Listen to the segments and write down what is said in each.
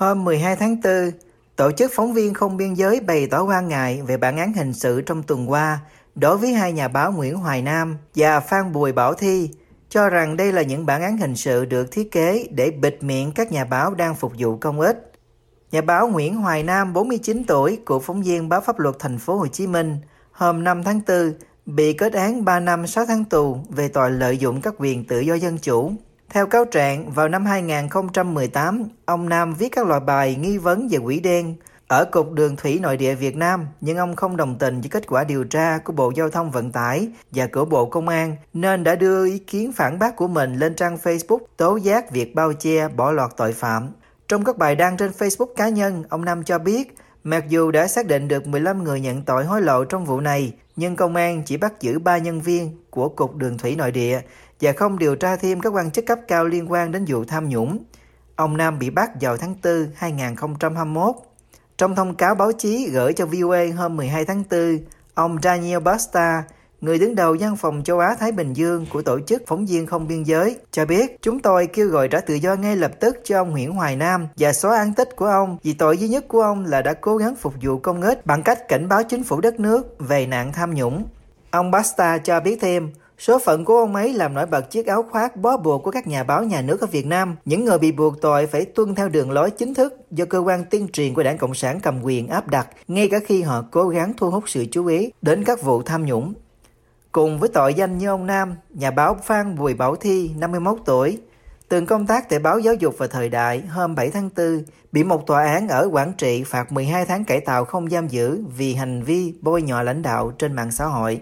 Hôm 12 tháng 4, Tổ chức Phóng viên Không Biên Giới bày tỏ quan ngại về bản án hình sự trong tuần qua đối với hai nhà báo Nguyễn Hoài Nam và Phan Bùi Bảo Thi, cho rằng đây là những bản án hình sự được thiết kế để bịt miệng các nhà báo đang phục vụ công ích. Nhà báo Nguyễn Hoài Nam, 49 tuổi, cựu phóng viên báo pháp luật thành phố Hồ Chí Minh, hôm 5 tháng 4 bị kết án 3 năm 6 tháng tù về tội lợi dụng các quyền tự do dân chủ. Theo cáo trạng, vào năm 2018, ông Nam viết các loại bài nghi vấn về quỹ đen ở Cục Đường Thủy Nội địa Việt Nam, nhưng ông không đồng tình với kết quả điều tra của Bộ Giao thông Vận tải và của Bộ Công an, nên đã đưa ý kiến phản bác của mình lên trang Facebook tố giác việc bao che bỏ lọt tội phạm. Trong các bài đăng trên Facebook cá nhân, ông Nam cho biết, mặc dù đã xác định được 15 người nhận tội hối lộ trong vụ này, nhưng công an chỉ bắt giữ 3 nhân viên của Cục Đường Thủy Nội địa và không điều tra thêm các quan chức cấp cao liên quan đến vụ tham nhũng. Ông Nam bị bắt vào tháng 4 2021. Trong thông cáo báo chí gửi cho VOA hôm 12 tháng 4, ông Daniel Basta, người đứng đầu văn phòng châu Á-Thái Bình Dương của Tổ chức Phóng viên Không Biên Giới, cho biết chúng tôi kêu gọi trả tự do ngay lập tức cho ông Nguyễn Hoài Nam và xóa án tích của ông vì tội duy nhất của ông là đã cố gắng phục vụ công ích bằng cách cảnh báo chính phủ đất nước về nạn tham nhũng. Ông Basta cho biết thêm, Số phận của ông ấy làm nổi bật chiếc áo khoác bó buộc của các nhà báo nhà nước ở Việt Nam. Những người bị buộc tội phải tuân theo đường lối chính thức do cơ quan tuyên truyền của đảng Cộng sản cầm quyền áp đặt, ngay cả khi họ cố gắng thu hút sự chú ý đến các vụ tham nhũng. Cùng với tội danh như ông Nam, nhà báo Phan Bùi Bảo Thi, 51 tuổi, từng công tác tại báo giáo dục và thời đại hôm 7 tháng 4, bị một tòa án ở Quảng Trị phạt 12 tháng cải tạo không giam giữ vì hành vi bôi nhọ lãnh đạo trên mạng xã hội.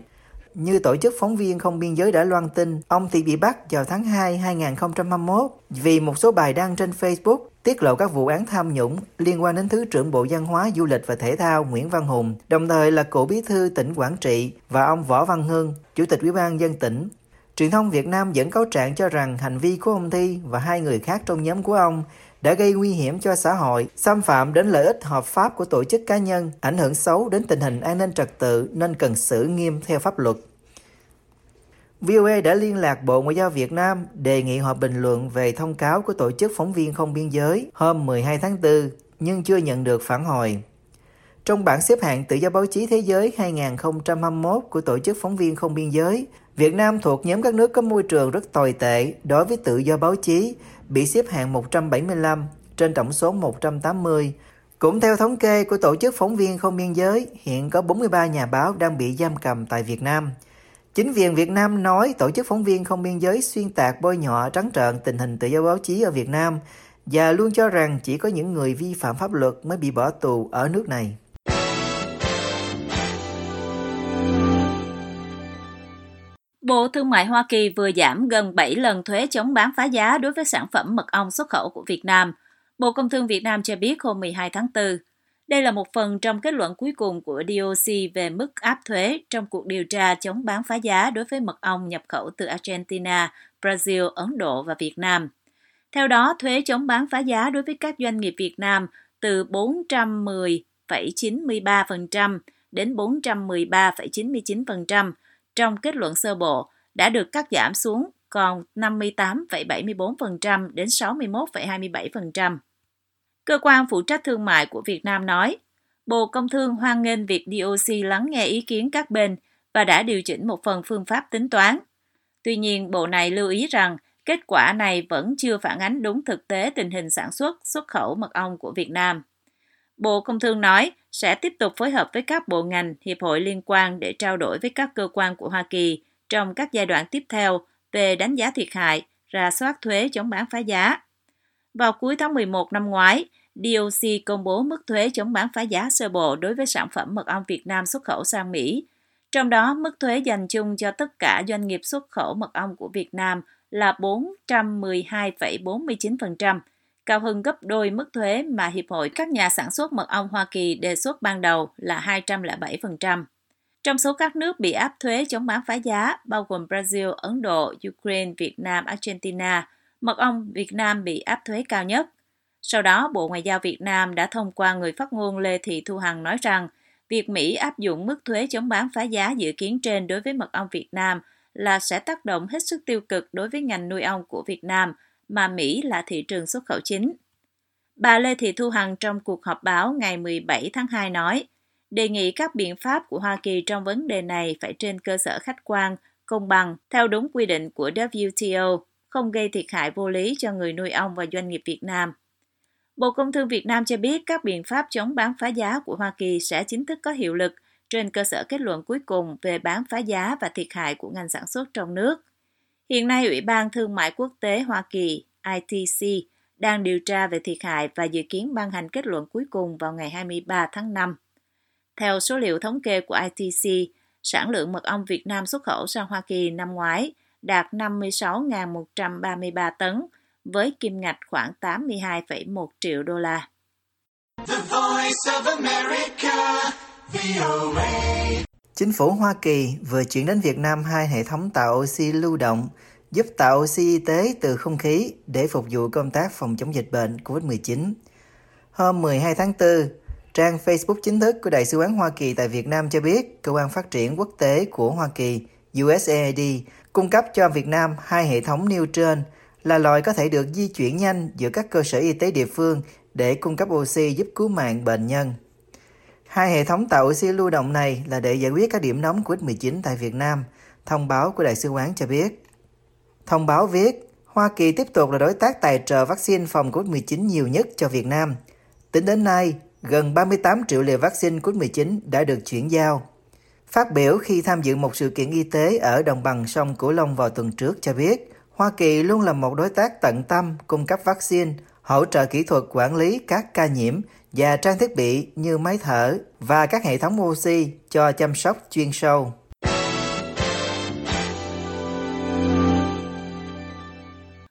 Như tổ chức phóng viên không biên giới đã loan tin, ông thì bị bắt vào tháng 2 2021 vì một số bài đăng trên Facebook tiết lộ các vụ án tham nhũng liên quan đến Thứ trưởng Bộ Văn hóa, Du lịch và Thể thao Nguyễn Văn Hùng, đồng thời là cựu bí thư tỉnh Quảng Trị và ông Võ Văn Hưng, Chủ tịch Ủy ban dân tỉnh. Truyền thông Việt Nam dẫn cáo trạng cho rằng hành vi của ông Thi và hai người khác trong nhóm của ông đã gây nguy hiểm cho xã hội, xâm phạm đến lợi ích hợp pháp của tổ chức cá nhân, ảnh hưởng xấu đến tình hình an ninh trật tự nên cần xử nghiêm theo pháp luật. VOA đã liên lạc Bộ Ngoại giao Việt Nam đề nghị họ bình luận về thông cáo của Tổ chức Phóng viên Không Biên Giới hôm 12 tháng 4, nhưng chưa nhận được phản hồi. Trong bảng xếp hạng tự do báo chí thế giới 2021 của Tổ chức Phóng viên Không Biên Giới, Việt Nam thuộc nhóm các nước có môi trường rất tồi tệ đối với tự do báo chí, bị xếp hạng 175 trên tổng số 180. Cũng theo thống kê của Tổ chức Phóng viên Không Biên Giới, hiện có 43 nhà báo đang bị giam cầm tại Việt Nam – Chính viên Việt Nam nói tổ chức phóng viên không biên giới xuyên tạc bôi nhọ trắng trợn tình hình tự do báo chí ở Việt Nam và luôn cho rằng chỉ có những người vi phạm pháp luật mới bị bỏ tù ở nước này. Bộ Thương mại Hoa Kỳ vừa giảm gần 7 lần thuế chống bán phá giá đối với sản phẩm mật ong xuất khẩu của Việt Nam. Bộ Công Thương Việt Nam cho biết hôm 12 tháng 4, đây là một phần trong kết luận cuối cùng của DOC về mức áp thuế trong cuộc điều tra chống bán phá giá đối với mật ong nhập khẩu từ Argentina, Brazil, Ấn Độ và Việt Nam. Theo đó, thuế chống bán phá giá đối với các doanh nghiệp Việt Nam từ 410,93% đến 413,99% trong kết luận sơ bộ đã được cắt giảm xuống còn 58,74% đến 61,27%. Cơ quan phụ trách thương mại của Việt Nam nói, Bộ Công Thương hoan nghênh việc DOC lắng nghe ý kiến các bên và đã điều chỉnh một phần phương pháp tính toán. Tuy nhiên, Bộ này lưu ý rằng kết quả này vẫn chưa phản ánh đúng thực tế tình hình sản xuất, xuất khẩu mật ong của Việt Nam. Bộ Công Thương nói sẽ tiếp tục phối hợp với các bộ ngành, hiệp hội liên quan để trao đổi với các cơ quan của Hoa Kỳ trong các giai đoạn tiếp theo về đánh giá thiệt hại, ra soát thuế chống bán phá giá. Vào cuối tháng 11 năm ngoái, DOC công bố mức thuế chống bán phá giá sơ bộ đối với sản phẩm mật ong Việt Nam xuất khẩu sang Mỹ. Trong đó, mức thuế dành chung cho tất cả doanh nghiệp xuất khẩu mật ong của Việt Nam là 412,49%, cao hơn gấp đôi mức thuế mà Hiệp hội các nhà sản xuất mật ong Hoa Kỳ đề xuất ban đầu là 207%. Trong số các nước bị áp thuế chống bán phá giá, bao gồm Brazil, Ấn Độ, Ukraine, Việt Nam, Argentina, mật ong Việt Nam bị áp thuế cao nhất. Sau đó, Bộ Ngoại giao Việt Nam đã thông qua người phát ngôn Lê Thị Thu Hằng nói rằng việc Mỹ áp dụng mức thuế chống bán phá giá dự kiến trên đối với mật ong Việt Nam là sẽ tác động hết sức tiêu cực đối với ngành nuôi ong của Việt Nam, mà Mỹ là thị trường xuất khẩu chính. Bà Lê Thị Thu Hằng trong cuộc họp báo ngày 17 tháng 2 nói, đề nghị các biện pháp của Hoa Kỳ trong vấn đề này phải trên cơ sở khách quan, công bằng, theo đúng quy định của WTO, không gây thiệt hại vô lý cho người nuôi ong và doanh nghiệp Việt Nam. Bộ Công Thương Việt Nam cho biết các biện pháp chống bán phá giá của Hoa Kỳ sẽ chính thức có hiệu lực trên cơ sở kết luận cuối cùng về bán phá giá và thiệt hại của ngành sản xuất trong nước. Hiện nay, Ủy ban Thương mại Quốc tế Hoa Kỳ ITC đang điều tra về thiệt hại và dự kiến ban hành kết luận cuối cùng vào ngày 23 tháng 5. Theo số liệu thống kê của ITC, sản lượng mật ong Việt Nam xuất khẩu sang Hoa Kỳ năm ngoái đạt 56.133 tấn, với kim ngạch khoảng 82,1 triệu đô la. Chính phủ Hoa Kỳ vừa chuyển đến Việt Nam hai hệ thống tạo oxy lưu động giúp tạo oxy y tế từ không khí để phục vụ công tác phòng chống dịch bệnh COVID-19. Hôm 12 tháng 4, trang Facebook chính thức của Đại sứ quán Hoa Kỳ tại Việt Nam cho biết Cơ quan Phát triển Quốc tế của Hoa Kỳ USAID cung cấp cho Việt Nam hai hệ thống nêu trên là loại có thể được di chuyển nhanh giữa các cơ sở y tế địa phương để cung cấp oxy giúp cứu mạng bệnh nhân. Hai hệ thống tạo oxy lưu động này là để giải quyết các điểm nóng COVID-19 tại Việt Nam, thông báo của Đại sứ quán cho biết. Thông báo viết, Hoa Kỳ tiếp tục là đối tác tài trợ vaccine phòng COVID-19 nhiều nhất cho Việt Nam. Tính đến nay, gần 38 triệu liều vaccine COVID-19 đã được chuyển giao. Phát biểu khi tham dự một sự kiện y tế ở đồng bằng sông Cửu Long vào tuần trước cho biết, Hoa Kỳ luôn là một đối tác tận tâm cung cấp vaccine, hỗ trợ kỹ thuật quản lý các ca nhiễm và trang thiết bị như máy thở và các hệ thống oxy cho chăm sóc chuyên sâu.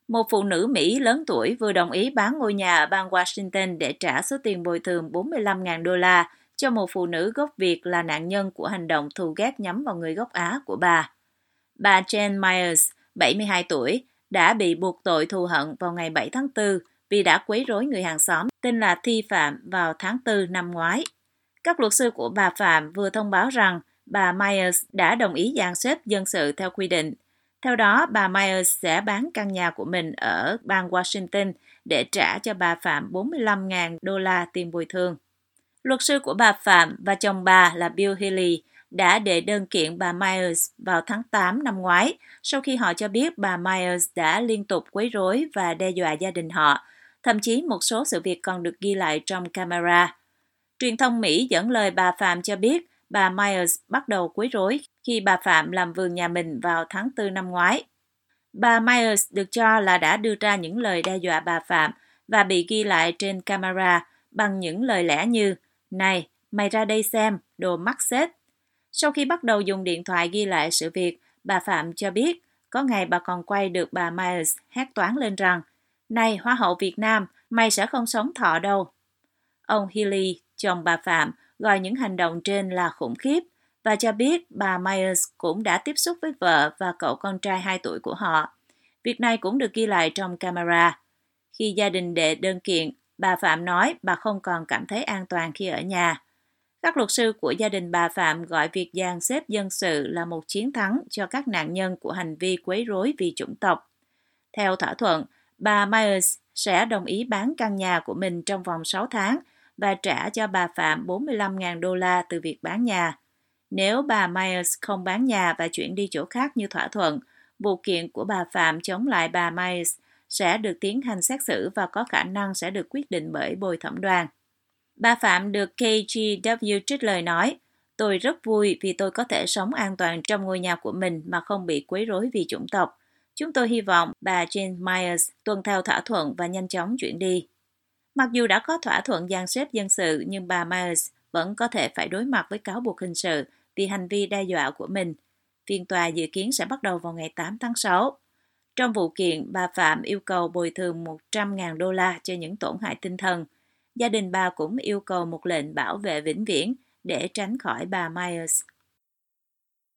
Một phụ nữ Mỹ lớn tuổi vừa đồng ý bán ngôi nhà ở bang Washington để trả số tiền bồi thường 45.000 đô la cho một phụ nữ gốc Việt là nạn nhân của hành động thù ghét nhắm vào người gốc Á của bà. Bà Jane Myers, 72 tuổi, đã bị buộc tội thù hận vào ngày 7 tháng 4 vì đã quấy rối người hàng xóm tên là Thi Phạm vào tháng 4 năm ngoái. Các luật sư của bà Phạm vừa thông báo rằng bà Myers đã đồng ý dàn xếp dân sự theo quy định. Theo đó, bà Myers sẽ bán căn nhà của mình ở bang Washington để trả cho bà Phạm 45.000 đô la tiền bồi thường. Luật sư của bà Phạm và chồng bà là Bill Healy đã đệ đơn kiện bà Myers vào tháng 8 năm ngoái, sau khi họ cho biết bà Myers đã liên tục quấy rối và đe dọa gia đình họ. Thậm chí một số sự việc còn được ghi lại trong camera. Truyền thông Mỹ dẫn lời bà Phạm cho biết bà Myers bắt đầu quấy rối khi bà Phạm làm vườn nhà mình vào tháng 4 năm ngoái. Bà Myers được cho là đã đưa ra những lời đe dọa bà Phạm và bị ghi lại trên camera bằng những lời lẽ như này, mày ra đây xem, đồ mắc xếp. Sau khi bắt đầu dùng điện thoại ghi lại sự việc, bà Phạm cho biết có ngày bà còn quay được bà Myers hét toán lên rằng Này Hoa hậu Việt Nam, mày sẽ không sống thọ đâu. Ông Healy, chồng bà Phạm, gọi những hành động trên là khủng khiếp và cho biết bà Myers cũng đã tiếp xúc với vợ và cậu con trai 2 tuổi của họ. Việc này cũng được ghi lại trong camera. Khi gia đình đệ đơn kiện, bà Phạm nói bà không còn cảm thấy an toàn khi ở nhà. Các luật sư của gia đình bà Phạm gọi việc dàn xếp dân sự là một chiến thắng cho các nạn nhân của hành vi quấy rối vì chủng tộc. Theo thỏa thuận, bà Myers sẽ đồng ý bán căn nhà của mình trong vòng 6 tháng và trả cho bà Phạm 45.000 đô la từ việc bán nhà. Nếu bà Myers không bán nhà và chuyển đi chỗ khác như thỏa thuận, vụ kiện của bà Phạm chống lại bà Myers sẽ được tiến hành xét xử và có khả năng sẽ được quyết định bởi bồi thẩm đoàn. Bà Phạm được KGW trích lời nói, Tôi rất vui vì tôi có thể sống an toàn trong ngôi nhà của mình mà không bị quấy rối vì chủng tộc. Chúng tôi hy vọng bà Jane Myers tuân theo thỏa thuận và nhanh chóng chuyển đi. Mặc dù đã có thỏa thuận gian xếp dân sự, nhưng bà Myers vẫn có thể phải đối mặt với cáo buộc hình sự vì hành vi đe dọa của mình. Phiên tòa dự kiến sẽ bắt đầu vào ngày 8 tháng 6. Trong vụ kiện, bà Phạm yêu cầu bồi thường 100.000 đô la cho những tổn hại tinh thần. Gia đình bà cũng yêu cầu một lệnh bảo vệ vĩnh viễn để tránh khỏi bà Myers.